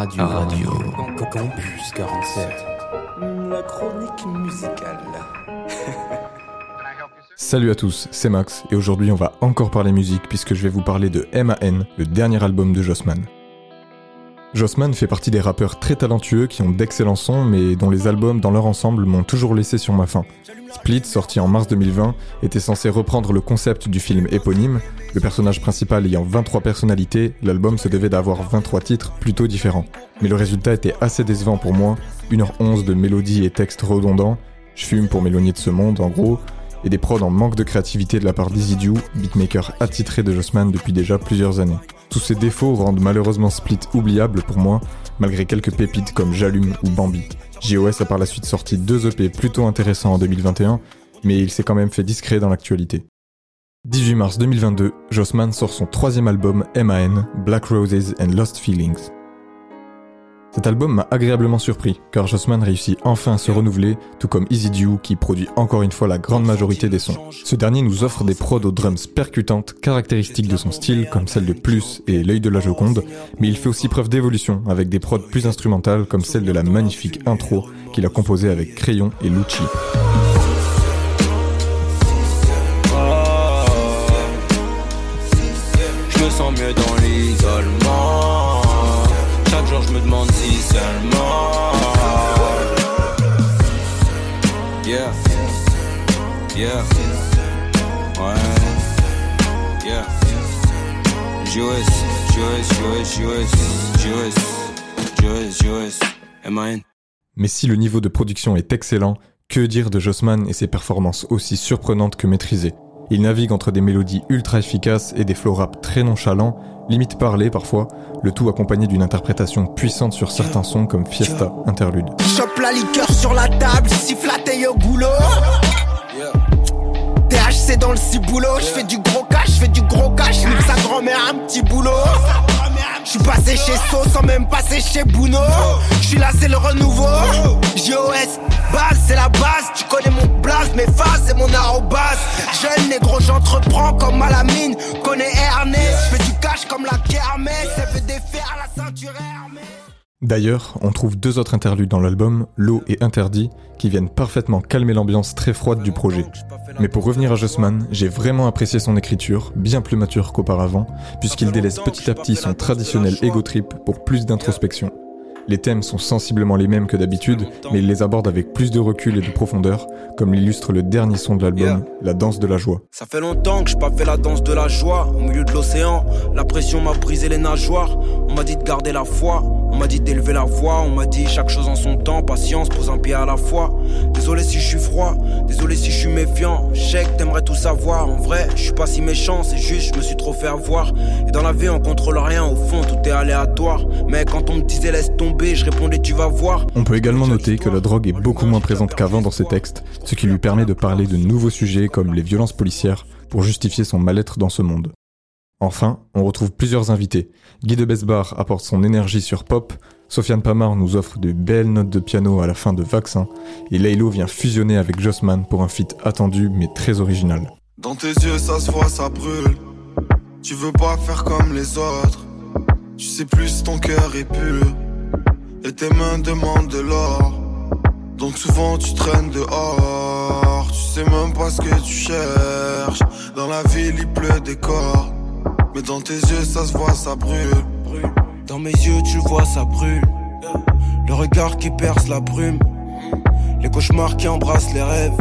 Radio. Radio. Campus 47. La chronique musicale. Salut à tous, c'est Max et aujourd'hui on va encore parler musique puisque je vais vous parler de MAN, le dernier album de Jossman. Jossman fait partie des rappeurs très talentueux qui ont d'excellents sons mais dont les albums dans leur ensemble m'ont toujours laissé sur ma faim. Split, sorti en mars 2020, était censé reprendre le concept du film éponyme, le personnage principal ayant 23 personnalités, l'album se devait d'avoir 23 titres plutôt différents. Mais le résultat était assez décevant pour moi, 1h11 de mélodies et textes redondants, je fume pour m'éloigner de ce monde en gros, et des prods en manque de créativité de la part d'Easydew, beatmaker attitré de Jossman depuis déjà plusieurs années. Tous ces défauts rendent malheureusement Split oubliable pour moi, malgré quelques pépites comme J'allume ou Bambi. JOS a par la suite sorti deux EP plutôt intéressants en 2021, mais il s'est quand même fait discret dans l'actualité. 18 mars 2022, Jossman sort son troisième album MAN, Black Roses and Lost Feelings. Cet album m'a agréablement surpris, car Jossman réussit enfin à se renouveler, tout comme Easy qui produit encore une fois la grande majorité des sons. Ce dernier nous offre des prods aux drums percutantes, caractéristiques de son style, comme celle de Plus et L'œil de la Joconde, mais il fait aussi preuve d'évolution, avec des prods plus instrumentales, comme celle de la magnifique intro qu'il a composée avec Crayon et Lucci. Yeah. Ouais. Yeah. Mais si le niveau de production est excellent, que dire de Jossman et ses performances aussi surprenantes que maîtrisées? Il navigue entre des mélodies ultra efficaces et des flow rap très nonchalants, limite parlé parfois, le tout accompagné d'une interprétation puissante sur certains sons comme Fiesta Interlude. Chope la liqueur sur la table, au goulot. THC dans le ciboulot, je fais du gros cash, je fais du gros cash, nique sa grand-mère un petit boulot. Je suis passé chez So sans même passer chez Bouno. Je suis là, c'est le renouveau. JOS, base, c'est la base. Tu connais mon blast, mes phases, c'est mon arrobase. Jeune négro, j'entreprends comme à la mine. Connais Ernest, je fais du cash comme la kermesse. Elle veut défaire la ceinture Hermès. D'ailleurs, on trouve deux autres interludes dans l'album, L'eau et Interdit, qui viennent parfaitement calmer l'ambiance très froide du projet. Mais pour revenir à Jossman, j'ai vraiment apprécié son écriture, bien plus mature qu'auparavant, puisqu'il délaisse petit à petit son traditionnel ego trip pour plus d'introspection. Les thèmes sont sensiblement les mêmes que d'habitude, mais il les aborde avec plus de recul et de profondeur, comme l'illustre le dernier son de l'album, La danse de la joie. Ça fait longtemps que j'ai pas fait la danse de la joie au milieu de l'océan. La pression m'a brisé les nageoires. On m'a dit de garder la foi, on m'a dit d'élever la voix, on m'a dit chaque chose en son temps, patience, pose un pied à la fois. Désolé si je suis froid, désolé si je suis méfiant. Je t'aimerais tout savoir. En vrai, je suis pas si méchant, c'est juste je me suis trop fait avoir. Et dans la vie on contrôle rien, au fond tout est aléatoire. Mais quand on me disait laisse tomber, je répondais tu vas voir. On peut également noter que la drogue est beaucoup moins présente qu'avant dans ses textes, ce qui lui permet de parler de nouveaux sujets comme les violences policières pour justifier son mal-être dans ce monde. Enfin, on retrouve plusieurs invités. Guy de Besbar apporte son énergie sur pop, Sofiane Pamar nous offre de belles notes de piano à la fin de Vaccin, et Laylo vient fusionner avec Jossman pour un feat attendu mais très original. Dans tes yeux, ça se voit, ça brûle. Tu veux pas faire comme les autres. Tu sais plus, ton cœur est pur. Et tes mains demandent de l'or. Donc souvent tu traînes dehors. Tu sais même pas ce que tu cherches. Dans la ville, il pleut des cordes. Mais dans tes yeux, ça se voit, ça brûle. Dans mes yeux, tu vois, ça brûle. Le regard qui perce la brume. Les cauchemars qui embrassent les rêves.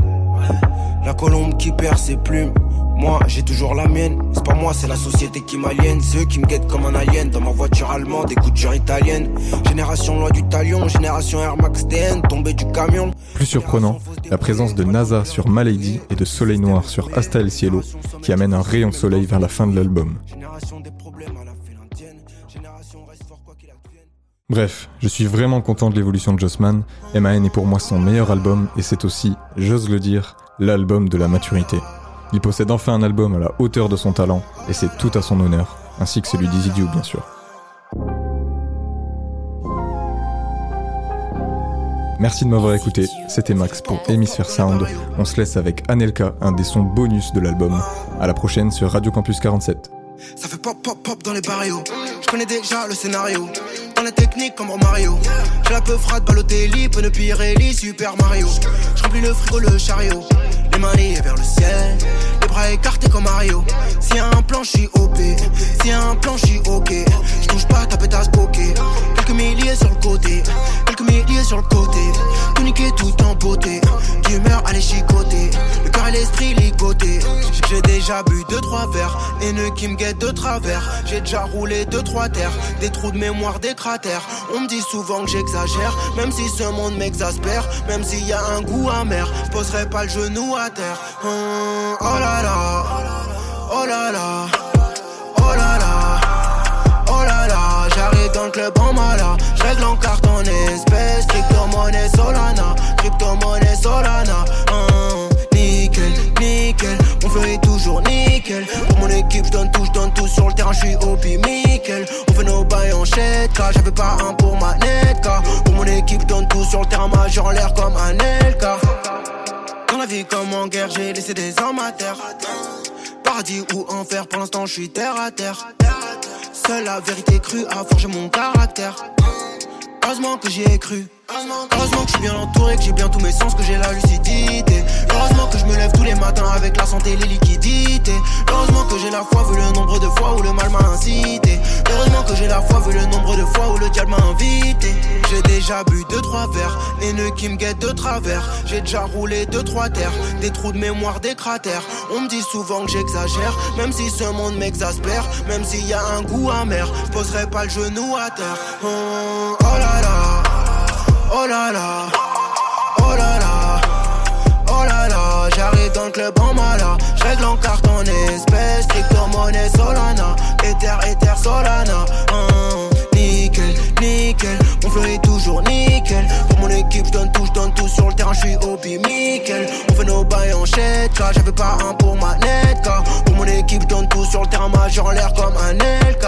La colombe qui perd ses plumes. Moi, j'ai toujours la mienne. C'est pas moi, c'est la société qui m'aliène. Ceux qui me guettent comme un alien. Dans ma voiture allemande, des coutures italiennes. Génération loi du talion, génération Air Max DN, tombé du camion. Plus surprenant, la présence de NASA sur Malady et de Soleil Noir sur Hasta el Cielo, qui amène un rayon de soleil vers la fin de l'album. Bref, je suis vraiment content de l'évolution de Jossman. MAN est pour moi son meilleur album et c'est aussi, j'ose le dire, l'album de la maturité. Il possède enfin un album à la hauteur de son talent et c'est tout à son honneur, ainsi que celui d'Easydew bien sûr. Merci de m'avoir écouté, c'était Max pour Hemisphere Sound. On se laisse avec Anelka, un des sons bonus de l'album. À la prochaine sur Radio Campus 47. Ça fait pop pop pop dans les barrios. Je connais déjà le scénario. Dans la technique comme Mario. J'ai la peu frappe, Balotelli, Pene Pirelli, Super Mario. Je remplis le frigo, le chariot. Les mains liées vers le ciel, les bras écartés comme Mario. S'il y a un plan, j'suis OP. S'il y a un plan, j'suis OK. J'touche pas ta pétasse bokeh. Quelques milliers sur le côté, quelques milliers sur le côté. Tout tout en beauté. D'humeur, allez chicoter. Le cœur et l'esprit ligoté. J'ai déjà bu deux trois verres, haineux qui me guette de travers. J'ai déjà roulé deux trois terres, des trous de mémoire, des cratères. On me dit souvent que j'exagère, même si ce monde m'exaspère, même s'il y a un goût amer, je poserai pas le genou à terre. Hum, oh là là, oh là là, oh là là, oh là là. J'arrive dans le club en mala, je règle en carte sur le terrain, je suis au Michael. On fait nos bails en car j'avais pas un pour ma netka. Pour mon équipe, donne tout sur le terrain, majeur en l'air comme un LK. Dans la vie comme en guerre, j'ai laissé des hommes à terre. Paradis ou enfer, pour l'instant, je suis terre à terre. Seule la vérité crue a forgé mon caractère. Heureusement que j'y ai cru. Heureusement que je suis bien entouré, que j'ai bien tous mes sens, que j'ai la lucidité. Heureusement que je me lève tous les matins avec la santé et les liquidités. Heureusement que j'ai la foi vu le nombre de fois où le mal m'a incité. Heureusement que j'ai la foi vu le nombre de fois où le diable m'a invité. Déjà bu deux trois verres, les nœuds qui me guettent de travers. J'ai déjà roulé deux trois terres, des trous de mémoire, des cratères. On me dit souvent que j'exagère, même si ce monde m'exaspère, même s'il y a un goût amer, je poserai pas le genou à terre. Oh, oh là là, oh là là, oh là là, oh là là. J'arrive dans le club en mala, je règle en carte en espèces, crypto monnaie Solana, Ether, Ether, Solana. Hum, Pour mon équipe, donne tout, je donne tout sur le terrain, je suis au nickel. On fait nos bails en car j'avais pas un pour ma netka. Pour mon équipe, donne tout sur le terrain, majeur en l'air comme un LK.